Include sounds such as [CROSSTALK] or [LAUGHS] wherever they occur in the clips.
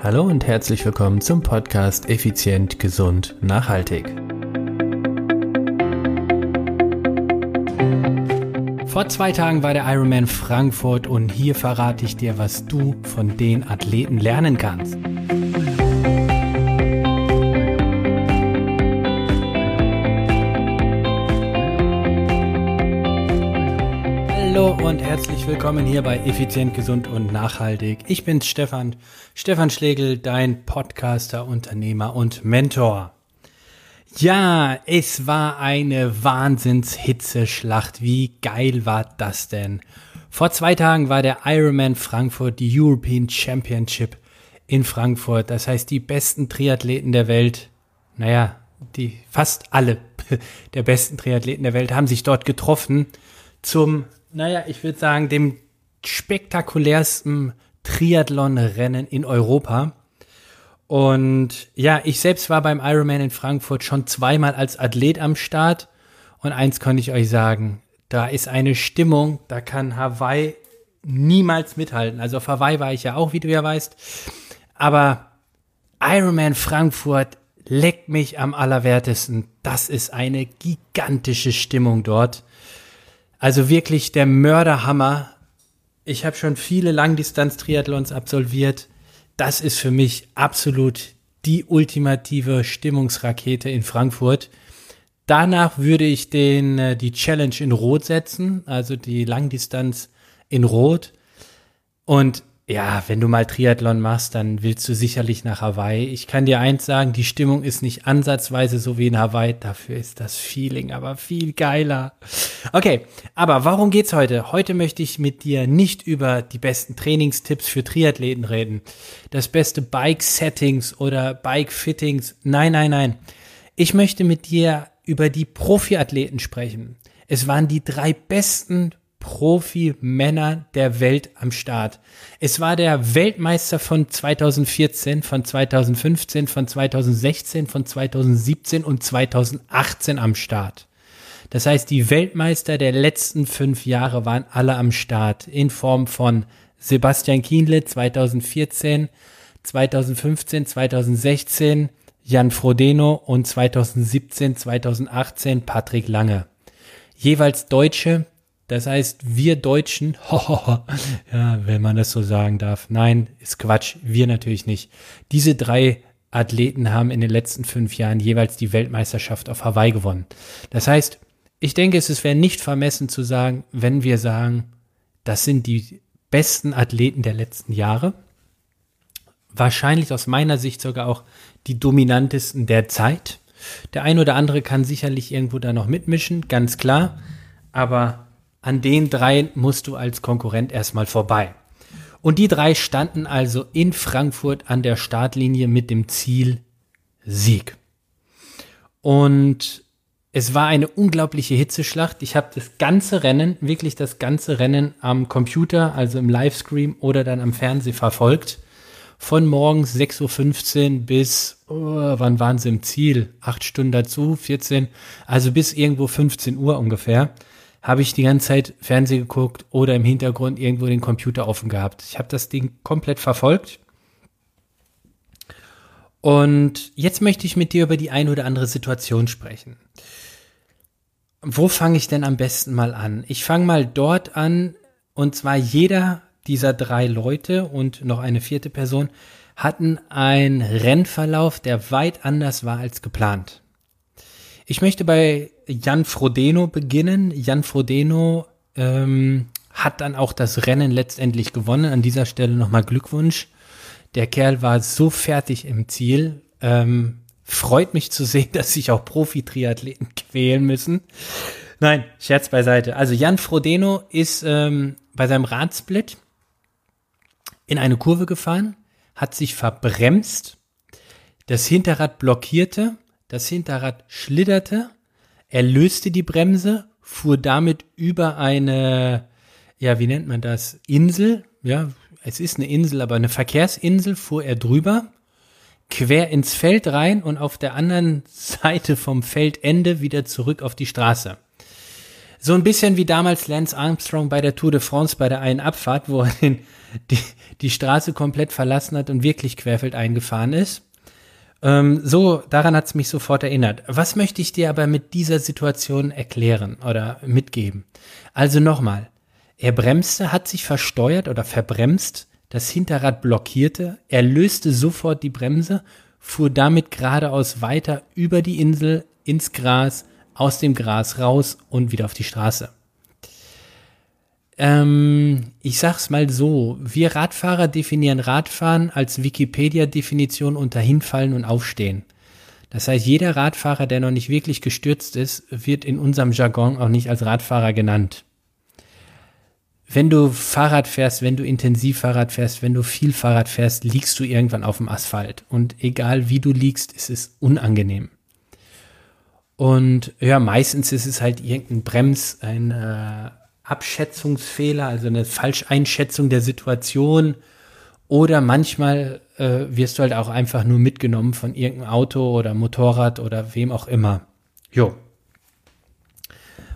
Hallo und herzlich willkommen zum Podcast Effizient, Gesund, Nachhaltig. Vor zwei Tagen war der Ironman Frankfurt und hier verrate ich dir, was du von den Athleten lernen kannst. Hallo und herzlich willkommen hier bei Effizient, Gesund und Nachhaltig. Ich bin's Stefan, Stefan Schlegel, dein Podcaster, Unternehmer und Mentor. Ja, es war eine Wahnsinnshitzeschlacht. Wie geil war das denn? Vor zwei Tagen war der Ironman Frankfurt, die European Championship in Frankfurt. Das heißt, die besten Triathleten der Welt, naja, die fast alle [LAUGHS] der besten Triathleten der Welt haben sich dort getroffen zum naja, ich würde sagen, dem spektakulärsten Triathlon-Rennen in Europa. Und ja, ich selbst war beim Ironman in Frankfurt schon zweimal als Athlet am Start. Und eins kann ich euch sagen, da ist eine Stimmung, da kann Hawaii niemals mithalten. Also auf Hawaii war ich ja auch, wie du ja weißt. Aber Ironman Frankfurt leckt mich am allerwertesten. Das ist eine gigantische Stimmung dort. Also wirklich der Mörderhammer. Ich habe schon viele Langdistanz-Triathlons absolviert. Das ist für mich absolut die ultimative Stimmungsrakete in Frankfurt. Danach würde ich den, äh, die Challenge in Rot setzen, also die Langdistanz in Rot. Und ja, wenn du mal Triathlon machst, dann willst du sicherlich nach Hawaii. Ich kann dir eins sagen, die Stimmung ist nicht ansatzweise so wie in Hawaii. Dafür ist das Feeling aber viel geiler. Okay, aber warum geht's heute? Heute möchte ich mit dir nicht über die besten Trainingstipps für Triathleten reden. Das beste Bike-Settings oder Bike-Fittings. Nein, nein, nein. Ich möchte mit dir über die Profiathleten sprechen. Es waren die drei besten Profi-Männer der Welt am Start. Es war der Weltmeister von 2014, von 2015, von 2016, von 2017 und 2018 am Start. Das heißt, die Weltmeister der letzten fünf Jahre waren alle am Start in Form von Sebastian Kienle 2014, 2015, 2016, Jan Frodeno und 2017, 2018 Patrick Lange. Jeweils Deutsche, das heißt, wir Deutschen, [LAUGHS] ja, wenn man das so sagen darf, nein, ist Quatsch, wir natürlich nicht. Diese drei Athleten haben in den letzten fünf Jahren jeweils die Weltmeisterschaft auf Hawaii gewonnen. Das heißt, ich denke, es wäre nicht vermessen zu sagen, wenn wir sagen, das sind die besten Athleten der letzten Jahre. Wahrscheinlich aus meiner Sicht sogar auch die dominantesten der Zeit. Der ein oder andere kann sicherlich irgendwo da noch mitmischen, ganz klar. Aber an den drei musst du als Konkurrent erstmal vorbei. Und die drei standen also in Frankfurt an der Startlinie mit dem Ziel Sieg. Und es war eine unglaubliche Hitzeschlacht. Ich habe das ganze Rennen, wirklich das ganze Rennen am Computer, also im Livestream oder dann am Fernseh verfolgt. Von morgens 6.15 Uhr bis, oh, wann waren sie im Ziel? Acht Stunden dazu, 14, also bis irgendwo 15 Uhr ungefähr habe ich die ganze Zeit Fernsehen geguckt oder im Hintergrund irgendwo den Computer offen gehabt. Ich habe das Ding komplett verfolgt. Und jetzt möchte ich mit dir über die eine oder andere Situation sprechen. Wo fange ich denn am besten mal an? Ich fange mal dort an, und zwar jeder dieser drei Leute und noch eine vierte Person hatten einen Rennverlauf, der weit anders war als geplant. Ich möchte bei Jan Frodeno beginnen. Jan Frodeno ähm, hat dann auch das Rennen letztendlich gewonnen. An dieser Stelle nochmal Glückwunsch. Der Kerl war so fertig im Ziel. Ähm, freut mich zu sehen, [LAUGHS] dass sich auch Profi-Triathleten quälen müssen. Nein, Scherz beiseite. Also Jan Frodeno ist ähm, bei seinem Radsplit in eine Kurve gefahren, hat sich verbremst, das Hinterrad blockierte das Hinterrad schlitterte, er löste die Bremse, fuhr damit über eine, ja, wie nennt man das, Insel, ja, es ist eine Insel, aber eine Verkehrsinsel, fuhr er drüber, quer ins Feld rein und auf der anderen [LAUGHS] Seite vom Feldende wieder zurück auf die Straße. So ein bisschen wie damals Lance Armstrong bei der Tour de France bei der einen Abfahrt, wo er den, die, die Straße komplett verlassen hat und wirklich querfeld eingefahren ist. Ähm, so, daran hat es mich sofort erinnert. Was möchte ich dir aber mit dieser Situation erklären oder mitgeben? Also nochmal, er bremste, hat sich versteuert oder verbremst, das Hinterrad blockierte, er löste sofort die Bremse, fuhr damit geradeaus weiter über die Insel ins Gras, aus dem Gras raus und wieder auf die Straße. Ähm, ich sag's mal so, wir Radfahrer definieren Radfahren als Wikipedia-Definition unter Hinfallen und Aufstehen. Das heißt, jeder Radfahrer, der noch nicht wirklich gestürzt ist, wird in unserem Jargon auch nicht als Radfahrer genannt. Wenn du Fahrrad fährst, wenn du intensiv Fahrrad fährst, wenn du viel Fahrrad fährst, liegst du irgendwann auf dem Asphalt. Und egal wie du liegst, ist es unangenehm. Und ja, meistens ist es halt irgendein Brems, ein äh, Abschätzungsfehler, also eine Falscheinschätzung der Situation. Oder manchmal äh, wirst du halt auch einfach nur mitgenommen von irgendeinem Auto oder Motorrad oder wem auch immer. Jo.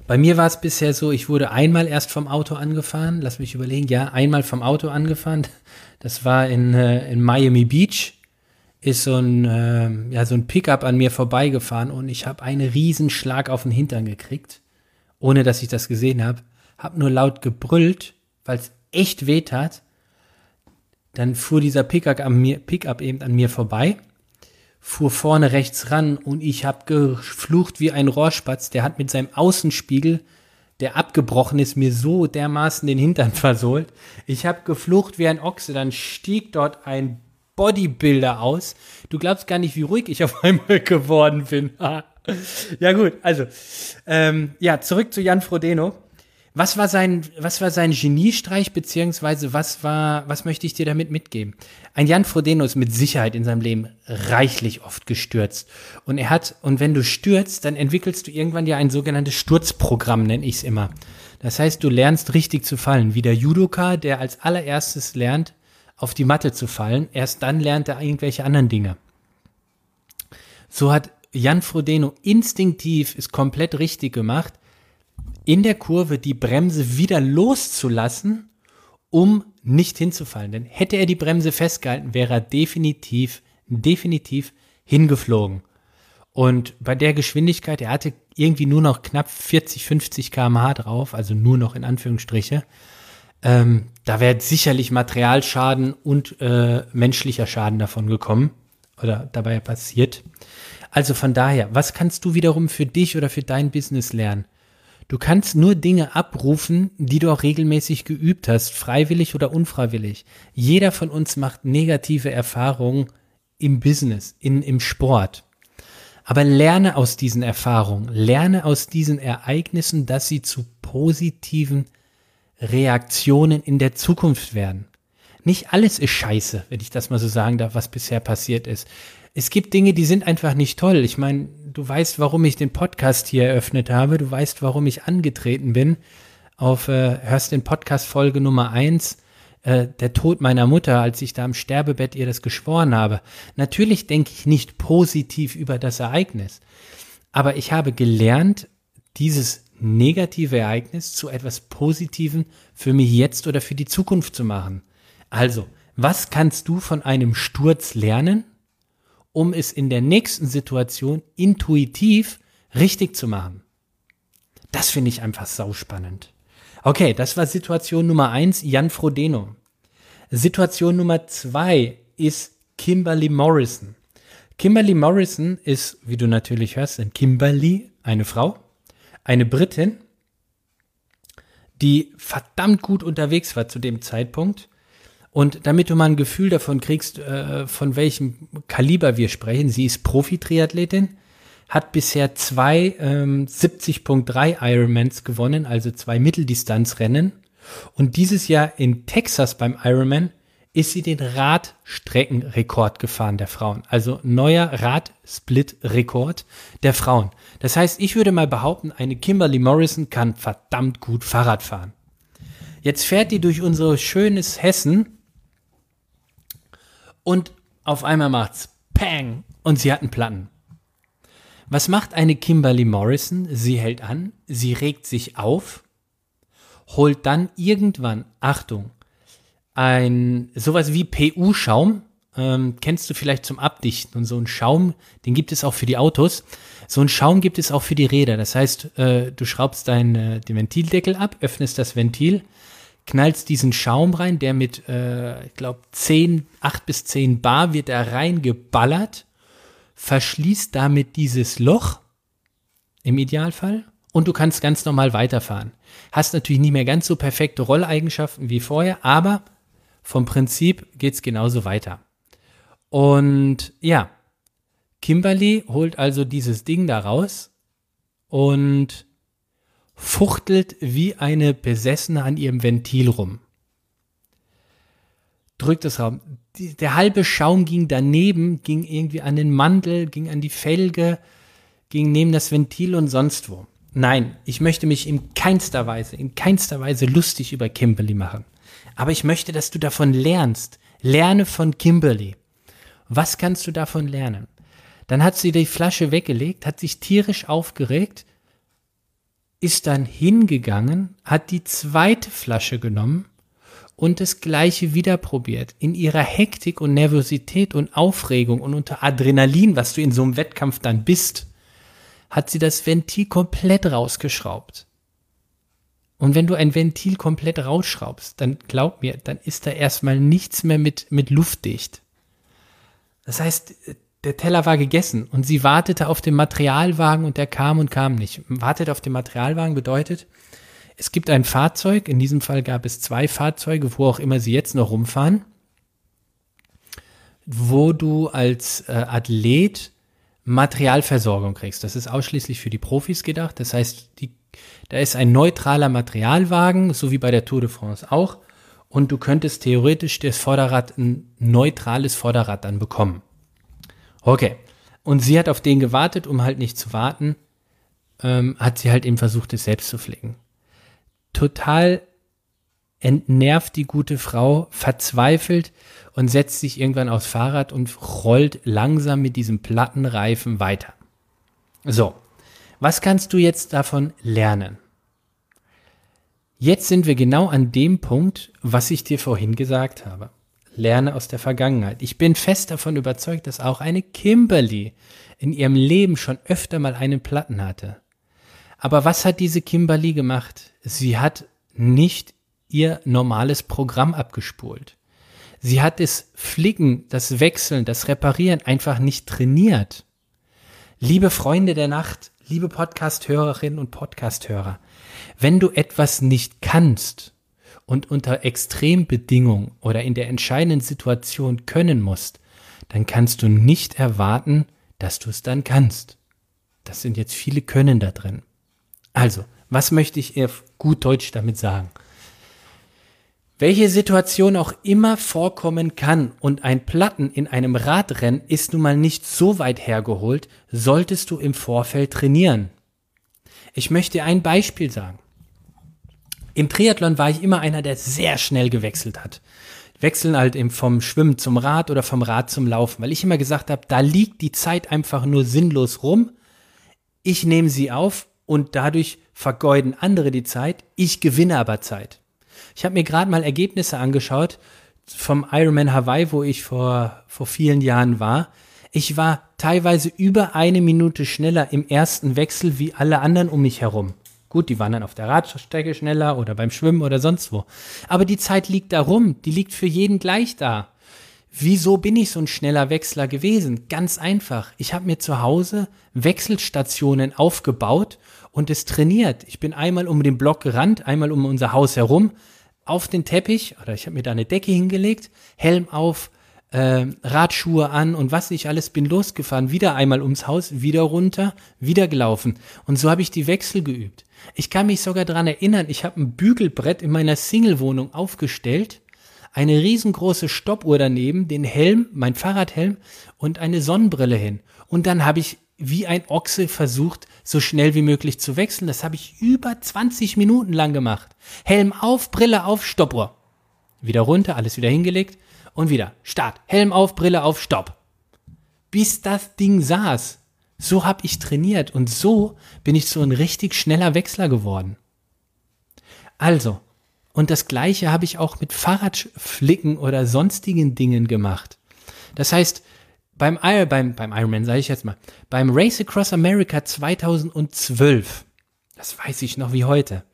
Bei mir war es bisher so, ich wurde einmal erst vom Auto angefahren. Lass mich überlegen. Ja, einmal vom Auto angefahren. Das war in, äh, in Miami Beach ist so ein, äh, ja, so ein Pickup an mir vorbeigefahren und ich habe einen Riesenschlag auf den Hintern gekriegt, ohne dass ich das gesehen habe. Hab nur laut gebrüllt, weil es echt weh tat. Dann fuhr dieser Pickup, an mir, Pickup eben an mir vorbei, fuhr vorne rechts ran und ich habe geflucht wie ein Rohrspatz. Der hat mit seinem Außenspiegel, der abgebrochen ist, mir so dermaßen den Hintern [LAUGHS] versohlt. Ich habe geflucht wie ein Ochse. Dann stieg dort ein Bodybuilder aus. Du glaubst gar nicht, wie ruhig ich auf [LAUGHS] einmal geworden bin. [LAUGHS] ja gut, also ähm, ja zurück zu Jan Frodeno. Was war sein, was war sein Geniestreich beziehungsweise was war, was möchte ich dir damit mitgeben? Ein Jan Frodeno ist mit Sicherheit in seinem Leben reichlich oft gestürzt und er hat und wenn du stürzt, dann entwickelst du irgendwann ja ein sogenanntes Sturzprogramm, nenne ich es immer. Das heißt, du lernst richtig zu fallen, wie der Judoka, der als allererstes lernt, auf die Matte zu fallen. Erst dann lernt er irgendwelche anderen Dinge. So hat Jan Frodeno instinktiv ist komplett richtig gemacht, in der Kurve die Bremse wieder loszulassen, um nicht hinzufallen. Denn hätte er die Bremse festgehalten, wäre er definitiv, definitiv hingeflogen. Und bei der Geschwindigkeit, er hatte irgendwie nur noch knapp 40, 50 kmh drauf, also nur noch in Anführungsstriche. Ähm, da wäre sicherlich Materialschaden und äh, menschlicher Schaden davon gekommen oder dabei passiert. Also von daher, was kannst du wiederum für dich oder für dein Business lernen? Du kannst nur Dinge abrufen, die du auch regelmäßig geübt hast, freiwillig oder unfreiwillig. Jeder von uns macht negative Erfahrungen im Business, in, im Sport. Aber lerne aus diesen Erfahrungen, lerne aus diesen Ereignissen, dass sie zu positiven Reaktionen in der Zukunft werden. Nicht alles ist scheiße, wenn ich das mal so sagen darf, was bisher passiert ist. Es gibt Dinge, die sind einfach nicht toll. Ich meine, du weißt, warum ich den Podcast hier eröffnet habe. Du weißt, warum ich angetreten bin. Auf äh, hörst den Podcast Folge Nummer eins, äh, der Tod meiner Mutter, als ich da am Sterbebett ihr das geschworen habe. Natürlich denke ich nicht positiv über das Ereignis, aber ich habe gelernt, dieses negative Ereignis zu etwas Positiven für mich jetzt oder für die Zukunft zu machen. Also, was kannst du von einem Sturz lernen, um es in der nächsten Situation intuitiv richtig zu machen? Das finde ich einfach sauspannend. Okay, das war Situation Nummer eins, Jan Frodeno. Situation Nummer zwei ist Kimberly Morrison. Kimberly Morrison ist, wie du natürlich hörst, ein Kimberly, eine Frau, eine Britin, die verdammt gut unterwegs war zu dem Zeitpunkt. Und damit du mal ein Gefühl davon kriegst, äh, von welchem Kaliber wir sprechen, sie ist Profi-Triathletin, hat bisher zwei ähm, 70.3 Ironmans gewonnen, also zwei Mitteldistanzrennen. Und dieses Jahr in Texas beim Ironman ist sie den Radstreckenrekord gefahren der Frauen. Also neuer Radsplit-Rekord der Frauen. Das heißt, ich würde mal behaupten, eine Kimberly Morrison kann verdammt gut Fahrrad fahren. Jetzt fährt die durch unser schönes Hessen und auf einmal macht's Pang und sie hat einen Platten. Was macht eine Kimberly Morrison? Sie hält an, sie regt sich auf, holt dann irgendwann, Achtung, ein sowas wie PU-Schaum, ähm, kennst du vielleicht zum Abdichten und so ein Schaum, den gibt es auch für die Autos. So ein Schaum gibt es auch für die Räder. Das heißt, äh, du schraubst deinen äh, den Ventildeckel ab, öffnest das Ventil, knallst diesen Schaum rein, der mit, äh, ich glaube, 10, 8 bis 10 Bar wird da reingeballert, verschließt damit dieses Loch, im Idealfall, und du kannst ganz normal weiterfahren. Hast natürlich nie mehr ganz so perfekte Rolleigenschaften wie vorher, aber vom Prinzip geht's genauso weiter. Und ja, Kimberly holt also dieses Ding da raus und fuchtelt wie eine Besessene an ihrem Ventil rum. Drückt es raum. der halbe Schaum ging daneben, ging irgendwie an den Mantel, ging an die Felge, ging neben das Ventil und sonst wo. Nein, ich möchte mich in keinster Weise, in keinster Weise lustig über Kimberly machen. Aber ich möchte, dass du davon lernst. Lerne von Kimberly. Was kannst du davon lernen? Dann hat sie die Flasche weggelegt, hat sich tierisch aufgeregt, ist dann hingegangen, hat die zweite Flasche genommen und das gleiche wieder probiert. In ihrer Hektik und Nervosität und Aufregung und unter Adrenalin, was du in so einem Wettkampf dann bist, hat sie das Ventil komplett rausgeschraubt. Und wenn du ein Ventil komplett rausschraubst, dann glaub mir, dann ist da erstmal nichts mehr mit, mit Luft dicht. Das heißt, der Teller war gegessen und sie wartete auf den Materialwagen und der kam und kam nicht. Wartet auf den Materialwagen bedeutet, es gibt ein Fahrzeug, in diesem Fall gab es zwei Fahrzeuge, wo auch immer sie jetzt noch rumfahren, wo du als äh, Athlet Materialversorgung kriegst. Das ist ausschließlich für die Profis gedacht. Das heißt, die, da ist ein neutraler Materialwagen, so wie bei der Tour de France auch. Und du könntest theoretisch das Vorderrad, ein neutrales Vorderrad dann bekommen. Okay. Und sie hat auf den gewartet, um halt nicht zu warten, ähm, hat sie halt eben versucht, es selbst zu flicken. Total entnervt die gute Frau, verzweifelt und setzt sich irgendwann aufs Fahrrad und rollt langsam mit diesem Plattenreifen weiter. So, was kannst du jetzt davon lernen? Jetzt sind wir genau an dem Punkt, was ich dir vorhin gesagt habe. Lerne aus der Vergangenheit. Ich bin fest davon überzeugt, dass auch eine Kimberly in ihrem Leben schon öfter mal einen Platten hatte. Aber was hat diese Kimberly gemacht? Sie hat nicht ihr normales Programm abgespult. Sie hat das Flicken, das Wechseln, das Reparieren einfach nicht trainiert. Liebe Freunde der Nacht, liebe Podcast-Hörerinnen und Podcast-Hörer, wenn du etwas nicht kannst und unter Extrembedingungen oder in der entscheidenden Situation können musst, dann kannst du nicht erwarten, dass du es dann kannst. Das sind jetzt viele Können da drin. Also, was möchte ich auf gut Deutsch damit sagen? Welche Situation auch immer vorkommen kann und ein Platten in einem Radrennen ist nun mal nicht so weit hergeholt, solltest du im Vorfeld trainieren. Ich möchte ein Beispiel sagen. Im Triathlon war ich immer einer, der sehr schnell gewechselt hat. Wechseln halt eben vom Schwimmen zum Rad oder vom Rad zum Laufen, weil ich immer gesagt habe, da liegt die Zeit einfach nur sinnlos rum. Ich nehme sie auf und dadurch vergeuden andere die Zeit. Ich gewinne aber Zeit. Ich habe mir gerade mal Ergebnisse angeschaut vom Ironman Hawaii, wo ich vor, vor vielen Jahren war. Ich war teilweise über eine Minute schneller im ersten Wechsel wie alle anderen um mich herum. Gut, die waren dann auf der Radstrecke schneller oder beim Schwimmen oder sonst wo. Aber die Zeit liegt da rum, die liegt für jeden gleich da. Wieso bin ich so ein schneller Wechsler gewesen? Ganz einfach. Ich habe mir zu Hause Wechselstationen aufgebaut und es trainiert. Ich bin einmal um den Block gerannt, einmal um unser Haus herum, auf den Teppich, oder ich habe mir da eine Decke hingelegt, Helm auf, äh, Radschuhe an und was nicht alles, bin losgefahren, wieder einmal ums Haus, wieder runter, wieder gelaufen. Und so habe ich die Wechsel geübt. Ich kann mich sogar dran erinnern, ich habe ein Bügelbrett in meiner Single-Wohnung aufgestellt, eine riesengroße Stoppuhr daneben, den Helm, mein Fahrradhelm und eine Sonnenbrille hin. Und dann habe ich wie ein Ochse versucht, so schnell wie möglich zu wechseln. Das habe ich über 20 Minuten lang gemacht. Helm auf, Brille auf, Stoppuhr. Wieder runter, alles wieder hingelegt und wieder. Start. Helm auf, Brille auf, Stopp. Bis das Ding saß. So habe ich trainiert und so bin ich so ein richtig schneller Wechsler geworden. Also, und das gleiche habe ich auch mit Fahrradflicken oder sonstigen Dingen gemacht. Das heißt, beim, beim, beim Ironman sage ich jetzt mal, beim Race Across America 2012, das weiß ich noch wie heute,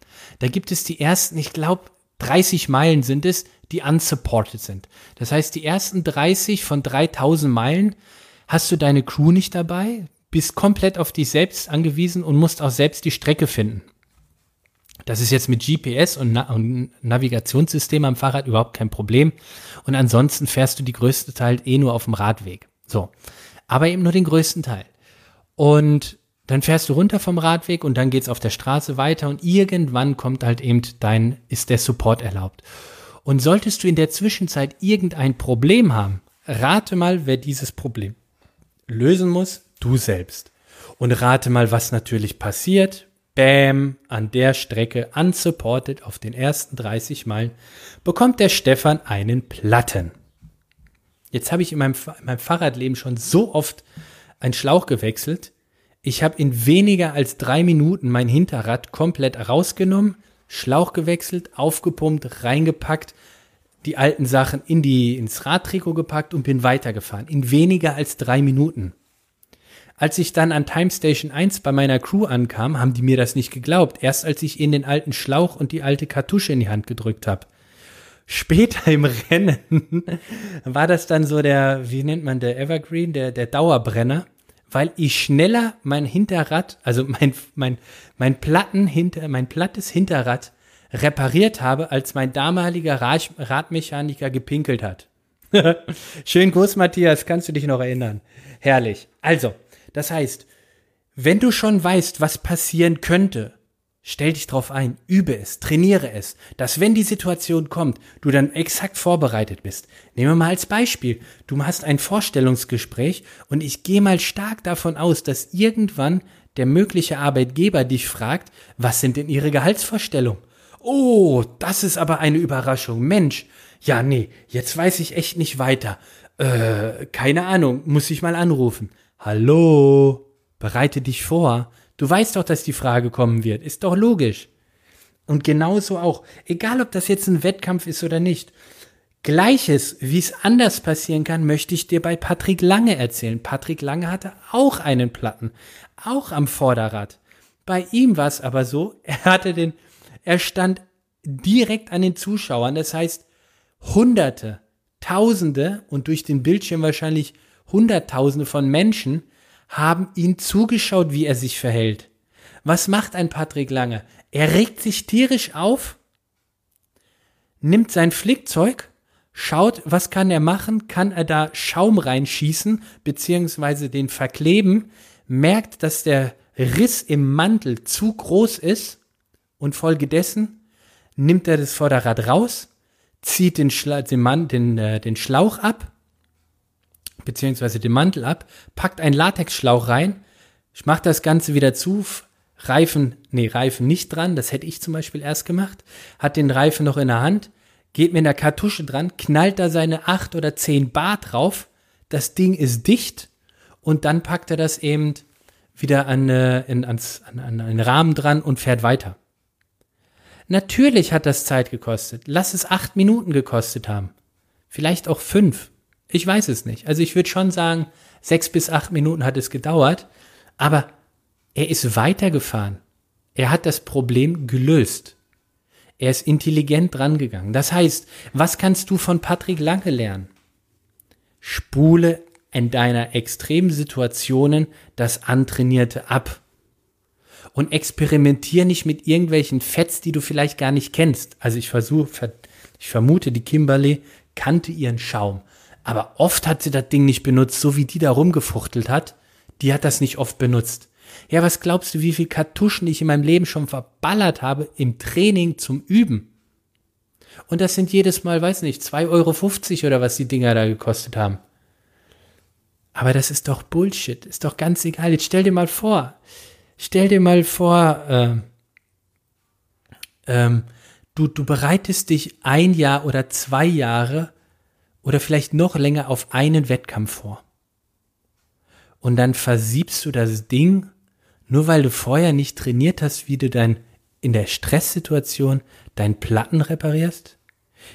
da gibt es die ersten, ich glaube, 30 Meilen sind es, die unsupported sind. Das heißt, die ersten 30 von 3000 Meilen hast du deine Crew nicht dabei, bist komplett auf dich selbst angewiesen und musst auch selbst die Strecke finden. Das ist jetzt mit GPS und, Na und Navigationssystem am Fahrrad überhaupt kein Problem. Und ansonsten fährst du die größte Teil eh nur auf dem Radweg. So. Aber eben nur den größten Teil. Und dann fährst du runter vom Radweg und dann geht's auf der Straße weiter und irgendwann kommt halt eben dein, ist der Support erlaubt. Und solltest du in der Zwischenzeit irgendein Problem haben, rate mal, wer dieses Problem lösen muss, du selbst. Und rate mal, was natürlich passiert. Bam, an der Strecke, unsupported auf den ersten 30 Meilen, bekommt der Stefan einen Platten. Jetzt habe ich in meinem, in meinem Fahrradleben schon so oft einen Schlauch gewechselt. Ich habe in weniger als drei Minuten mein Hinterrad komplett rausgenommen, Schlauch gewechselt, aufgepumpt, reingepackt, die alten Sachen in die, ins Radtrikot gepackt und bin weitergefahren. In weniger als drei Minuten. Als ich dann an Time Station 1 bei meiner Crew ankam, haben die mir das nicht geglaubt. Erst als ich ihnen den alten Schlauch und die alte Kartusche in die Hand gedrückt habe. Später im Rennen [LAUGHS] war das dann so der, wie nennt man der Evergreen, der, der Dauerbrenner weil ich schneller mein Hinterrad, also mein, mein, mein Platten hinter, mein plattes Hinterrad repariert habe, als mein damaliger Rad, Radmechaniker gepinkelt hat. [LAUGHS] Schön Gruß, Matthias, kannst du dich noch erinnern? Herrlich. Also, das heißt, wenn du schon weißt, was passieren könnte, Stell dich drauf ein, übe es, trainiere es, dass wenn die Situation kommt, du dann exakt vorbereitet bist. Nehmen wir mal als Beispiel, du hast ein Vorstellungsgespräch und ich gehe mal stark davon aus, dass irgendwann der mögliche Arbeitgeber dich fragt, was sind denn ihre Gehaltsvorstellungen? Oh, das ist aber eine Überraschung. Mensch, ja, nee, jetzt weiß ich echt nicht weiter. Äh, keine Ahnung, muss ich mal anrufen. Hallo, bereite dich vor. Du weißt doch, dass die Frage kommen wird. Ist doch logisch. Und genauso auch, egal ob das jetzt ein Wettkampf ist oder nicht. Gleiches, wie es anders passieren kann, möchte ich dir bei Patrick Lange erzählen. Patrick Lange hatte auch einen Platten, auch am Vorderrad. Bei ihm war es aber so, [LAUGHS] er hatte den, er stand direkt an den Zuschauern, das heißt Hunderte, Tausende und durch den Bildschirm wahrscheinlich Hunderttausende von Menschen haben ihn zugeschaut, wie er sich verhält. Was macht ein Patrick Lange? Er regt sich tierisch auf, nimmt sein Flickzeug, schaut, was kann er machen, kann er da Schaum reinschießen, beziehungsweise den verkleben, merkt, dass der Riss im Mantel zu groß ist und folgedessen nimmt er das Vorderrad raus, zieht den, Schla den, Mann, den, äh, den Schlauch ab, beziehungsweise den Mantel ab, packt einen Latexschlauch rein, macht das Ganze wieder zu, Reifen, nee, Reifen nicht dran, das hätte ich zum Beispiel erst gemacht, hat den Reifen noch in der Hand, geht mit einer Kartusche dran, knallt da seine acht oder zehn Bar drauf, das Ding ist dicht und dann packt er das eben wieder an, äh, in, ans, an, an einen Rahmen dran und fährt weiter. Natürlich hat das Zeit gekostet. Lass es acht Minuten gekostet haben. Vielleicht auch fünf. Ich weiß es nicht. Also ich würde schon sagen, sechs bis acht Minuten hat es gedauert, aber er ist weitergefahren. Er hat das Problem gelöst. Er ist intelligent drangegangen. Das heißt, was kannst du von Patrick Lange lernen? Spule in deiner extremen Situationen das Antrainierte ab. Und experimentier nicht mit irgendwelchen Fets, die du vielleicht gar nicht kennst. Also ich versuche, ich vermute, die Kimberly kannte ihren Schaum. Aber oft hat sie das Ding nicht benutzt, so wie die da rumgefuchtelt hat. Die hat das nicht oft benutzt. Ja, was glaubst du, wie viel Kartuschen ich in meinem Leben schon verballert habe im Training zum Üben? Und das sind jedes Mal, weiß nicht, 2,50 Euro oder was die Dinger da gekostet haben. Aber das ist doch Bullshit, ist doch ganz egal. Jetzt stell dir mal vor, stell dir mal vor, äh, ähm, du, du bereitest dich ein Jahr oder zwei Jahre oder vielleicht noch länger auf einen Wettkampf vor. und dann versiebst du das Ding, nur weil du vorher nicht trainiert hast, wie du dein in der Stresssituation deinen Platten reparierst?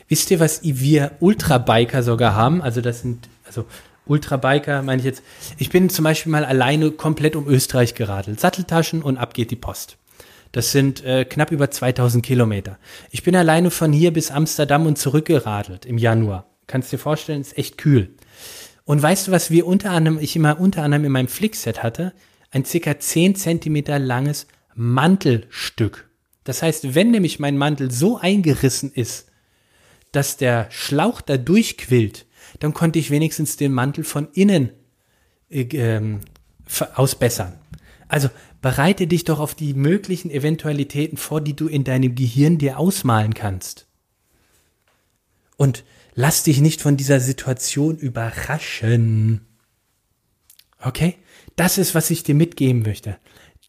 Wisst ihr, was wir Ultrabiker sogar haben? Also das sind, also Ultrabiker meine ich jetzt. Ich bin zum Beispiel mal alleine komplett um Österreich geradelt. Satteltaschen und ab geht die Post. Das sind äh, knapp über 2000 Kilometer. Ich bin alleine von hier bis Amsterdam und zurückgeradelt im Januar. Kannst dir vorstellen, ist echt kühl. Und weißt du, was wir unter anderem, ich immer unter anderem in meinem Flickset hatte? Ein circa 10 Zentimeter langes Mantelstück. Das heißt, wenn nämlich mein Mantel so eingerissen ist, dass der Schlauch da durchquillt, dann konnte ich wenigstens den Mantel von innen äh, ähm, ausbessern. Also bereite dich doch auf die möglichen Eventualitäten vor, die du in deinem Gehirn dir ausmalen kannst. Und lass dich nicht von dieser Situation überraschen. Okay? Das ist, was ich dir mitgeben möchte.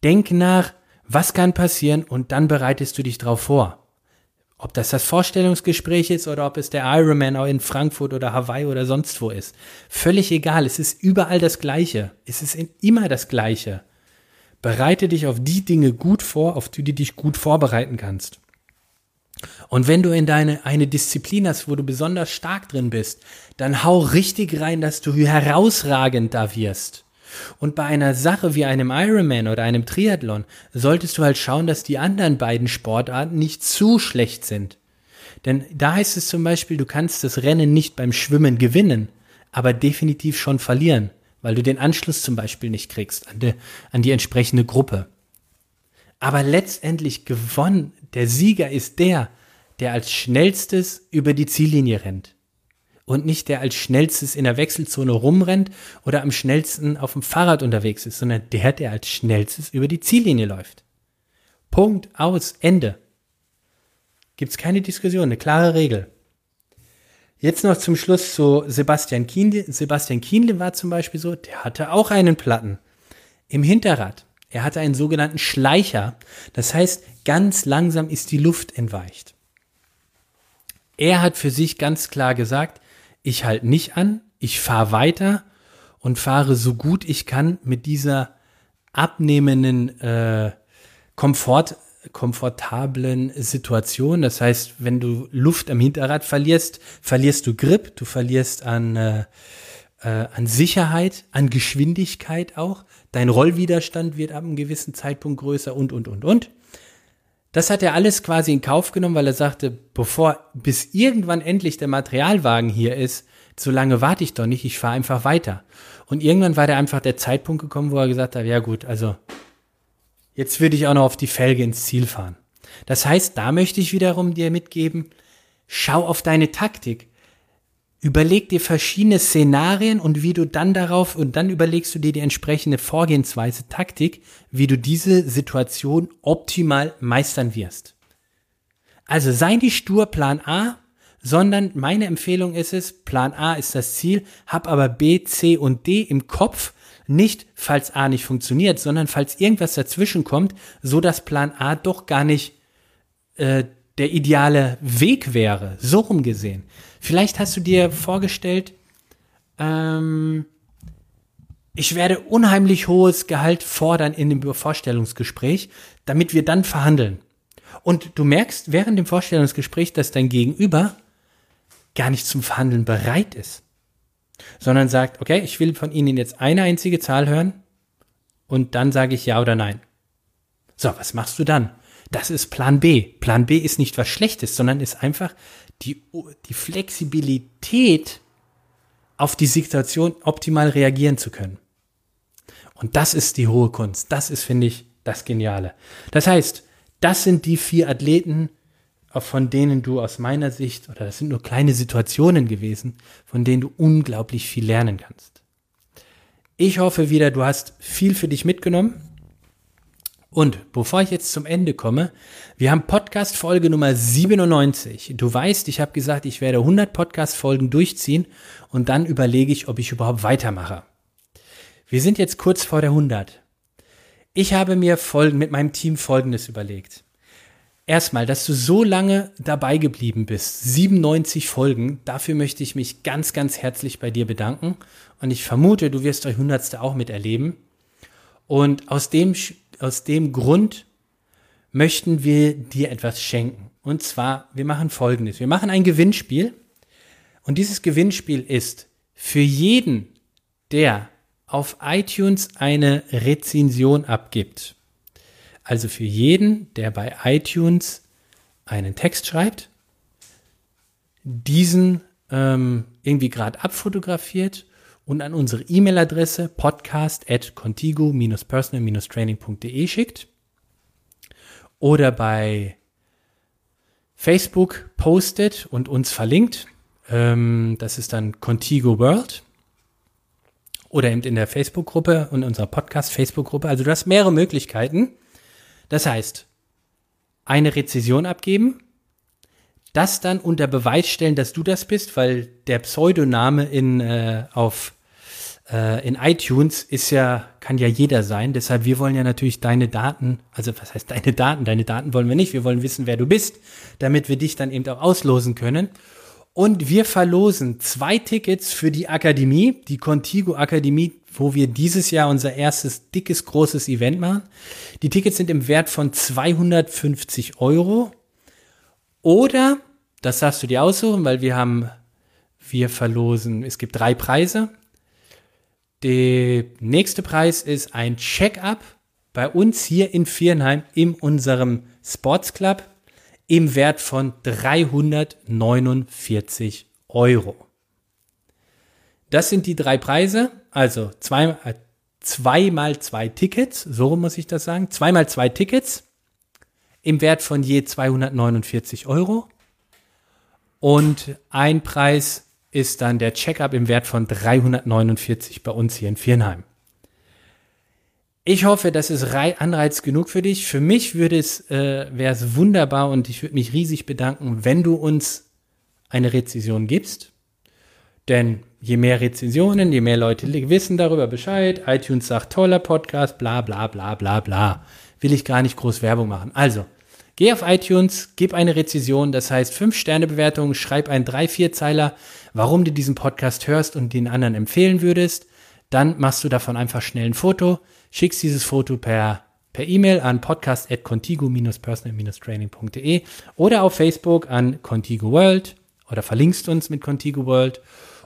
Denk nach, was kann passieren und dann bereitest du dich drauf vor. Ob das das Vorstellungsgespräch ist oder ob es der Ironman auch in Frankfurt oder Hawaii oder sonst wo ist. Völlig egal. Es ist überall das Gleiche. Es ist immer das Gleiche. Bereite dich auf die Dinge gut vor, auf die du dich gut vorbereiten kannst. Und wenn du in deine eine Disziplin hast, wo du besonders stark drin bist, dann hau richtig rein, dass du herausragend da wirst. Und bei einer Sache wie einem Ironman oder einem Triathlon solltest du halt schauen, dass die anderen beiden Sportarten nicht zu schlecht sind. Denn da heißt es zum Beispiel, du kannst das Rennen nicht beim Schwimmen gewinnen, aber definitiv schon verlieren, weil du den Anschluss zum Beispiel nicht kriegst an die, an die entsprechende Gruppe. Aber letztendlich gewonnen, der Sieger ist der, der als schnellstes über die Ziellinie rennt und nicht der als schnellstes in der Wechselzone rumrennt oder am schnellsten auf dem Fahrrad unterwegs ist, sondern der, der als schnellstes über die Ziellinie läuft. Punkt, aus, Ende. Gibt's keine Diskussion, eine klare Regel. Jetzt noch zum Schluss zu Sebastian Kienle. Sebastian Kienle war zum Beispiel so, der hatte auch einen Platten im Hinterrad. Er hatte einen sogenannten Schleicher. Das heißt, ganz langsam ist die Luft entweicht. Er hat für sich ganz klar gesagt, ich halte nicht an, ich fahre weiter und fahre so gut ich kann mit dieser abnehmenden äh, Komfort, komfortablen Situation. Das heißt, wenn du Luft am Hinterrad verlierst, verlierst du Grip, du verlierst an, äh, äh, an Sicherheit, an Geschwindigkeit auch. Dein Rollwiderstand wird ab einem gewissen Zeitpunkt größer und, und, und, und. Das hat er alles quasi in Kauf genommen, weil er sagte, bevor, bis irgendwann endlich der Materialwagen hier ist, so lange warte ich doch nicht, ich fahre einfach weiter. Und irgendwann war da einfach der Zeitpunkt gekommen, wo er gesagt hat, ja gut, also jetzt würde ich auch noch auf die Felge ins Ziel fahren. Das heißt, da möchte ich wiederum dir mitgeben, schau auf deine Taktik. Überleg dir verschiedene Szenarien und wie du dann darauf und dann überlegst du dir die entsprechende Vorgehensweise, Taktik, wie du diese Situation optimal meistern wirst. Also sei nicht stur Plan A, sondern meine Empfehlung ist es, Plan A ist das Ziel, hab aber B, C und D im Kopf, nicht falls A nicht funktioniert, sondern falls irgendwas dazwischen kommt, so dass Plan A doch gar nicht äh, der ideale Weg wäre, so rum gesehen. Vielleicht hast du dir vorgestellt, ähm, ich werde unheimlich hohes Gehalt fordern in dem Vorstellungsgespräch, damit wir dann verhandeln. Und du merkst während dem Vorstellungsgespräch, dass dein Gegenüber gar nicht zum Verhandeln bereit ist, sondern sagt, okay, ich will von Ihnen jetzt eine einzige Zahl hören und dann sage ich ja oder nein. So, was machst du dann? Das ist Plan B. Plan B ist nicht was Schlechtes, sondern ist einfach die, die Flexibilität, auf die Situation optimal reagieren zu können. Und das ist die hohe Kunst. Das ist, finde ich, das Geniale. Das heißt, das sind die vier Athleten, von denen du aus meiner Sicht, oder das sind nur kleine Situationen gewesen, von denen du unglaublich viel lernen kannst. Ich hoffe wieder, du hast viel für dich mitgenommen. Und bevor ich jetzt zum Ende komme, wir haben Podcast Folge Nummer 97. Du weißt, ich habe gesagt, ich werde 100 Podcast Folgen durchziehen und dann überlege ich, ob ich überhaupt weitermache. Wir sind jetzt kurz vor der 100. Ich habe mir mit meinem Team Folgendes überlegt. erstmal, dass du so lange dabei geblieben bist. 97 Folgen. Dafür möchte ich mich ganz, ganz herzlich bei dir bedanken. Und ich vermute, du wirst euch Hundertste auch miterleben. Und aus dem, aus dem Grund möchten wir dir etwas schenken. Und zwar, wir machen Folgendes. Wir machen ein Gewinnspiel. Und dieses Gewinnspiel ist für jeden, der auf iTunes eine Rezension abgibt. Also für jeden, der bei iTunes einen Text schreibt, diesen ähm, irgendwie gerade abfotografiert und an unsere E-Mail-Adresse podcast at contigo-personal-training.de schickt oder bei Facebook postet und uns verlinkt. Ähm, das ist dann Contigo World oder eben in der Facebook-Gruppe und unserer Podcast-Facebook-Gruppe. Also du hast mehrere Möglichkeiten. Das heißt, eine Rezession abgeben, das dann unter Beweis stellen, dass du das bist, weil der Pseudoname in, äh, auf, äh, in iTunes ist ja, kann ja jeder sein. Deshalb, wir wollen ja natürlich deine Daten, also was heißt deine Daten? Deine Daten wollen wir nicht. Wir wollen wissen, wer du bist, damit wir dich dann eben auch auslosen können. Und wir verlosen zwei Tickets für die Akademie, die Contigo Akademie, wo wir dieses Jahr unser erstes dickes, großes Event machen. Die Tickets sind im Wert von 250 Euro. Oder, das darfst du dir aussuchen, weil wir haben, wir verlosen, es gibt drei Preise. Der nächste Preis ist ein Check-up bei uns hier in Viernheim in unserem Sports Club im Wert von 349 Euro. Das sind die drei Preise, also zwei, äh, zweimal zwei Tickets, so muss ich das sagen, zweimal zwei Tickets im Wert von je 249 Euro. Und ein Preis ist dann der Checkup im Wert von 349 bei uns hier in Viernheim. Ich hoffe, das ist Anreiz genug für dich. Für mich würde es, äh, wäre es wunderbar und ich würde mich riesig bedanken, wenn du uns eine Rezension gibst. Denn je mehr Rezensionen, je mehr Leute wissen darüber Bescheid, iTunes sagt toller Podcast, bla bla bla bla bla. Will ich gar nicht groß Werbung machen. Also, geh auf iTunes, gib eine Rezension, das heißt 5-Sterne-Bewertung, schreib einen 3-4-Zeiler, warum du diesen Podcast hörst und den anderen empfehlen würdest. Dann machst du davon einfach schnell ein Foto schickst dieses Foto per per E-Mail an podcast@contigo-personal-training.de oder auf Facebook an Contigo World oder verlinkst uns mit Contigo World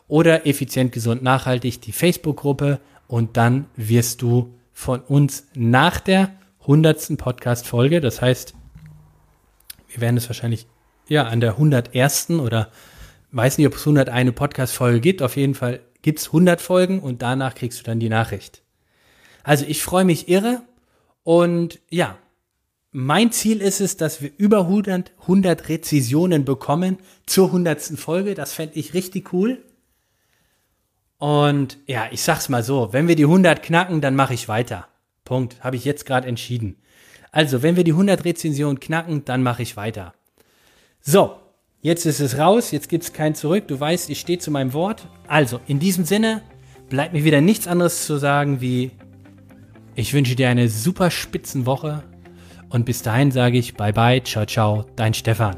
oder effizient gesund nachhaltig die Facebook-Gruppe und dann wirst du von uns nach der hundertsten Podcast-Folge, das heißt, wir werden es wahrscheinlich ja an der 101. oder weiß nicht, ob es 101 Podcast-Folge gibt, auf jeden Fall gibt es 100 Folgen und danach kriegst du dann die Nachricht. Also ich freue mich irre und ja, mein Ziel ist es, dass wir über 100, 100 Rezisionen bekommen zur 100. Folge. Das fände ich richtig cool. Und ja, ich sag's mal so, wenn wir die 100 knacken, dann mache ich weiter. Punkt. Habe ich jetzt gerade entschieden. Also, wenn wir die 100 Rezensionen knacken, dann mache ich weiter. So, jetzt ist es raus, jetzt gibt's kein Zurück. Du weißt, ich stehe zu meinem Wort. Also, in diesem Sinne bleibt mir wieder nichts anderes zu sagen wie ich wünsche dir eine super Spitzenwoche und bis dahin sage ich bye bye, ciao ciao, dein Stefan.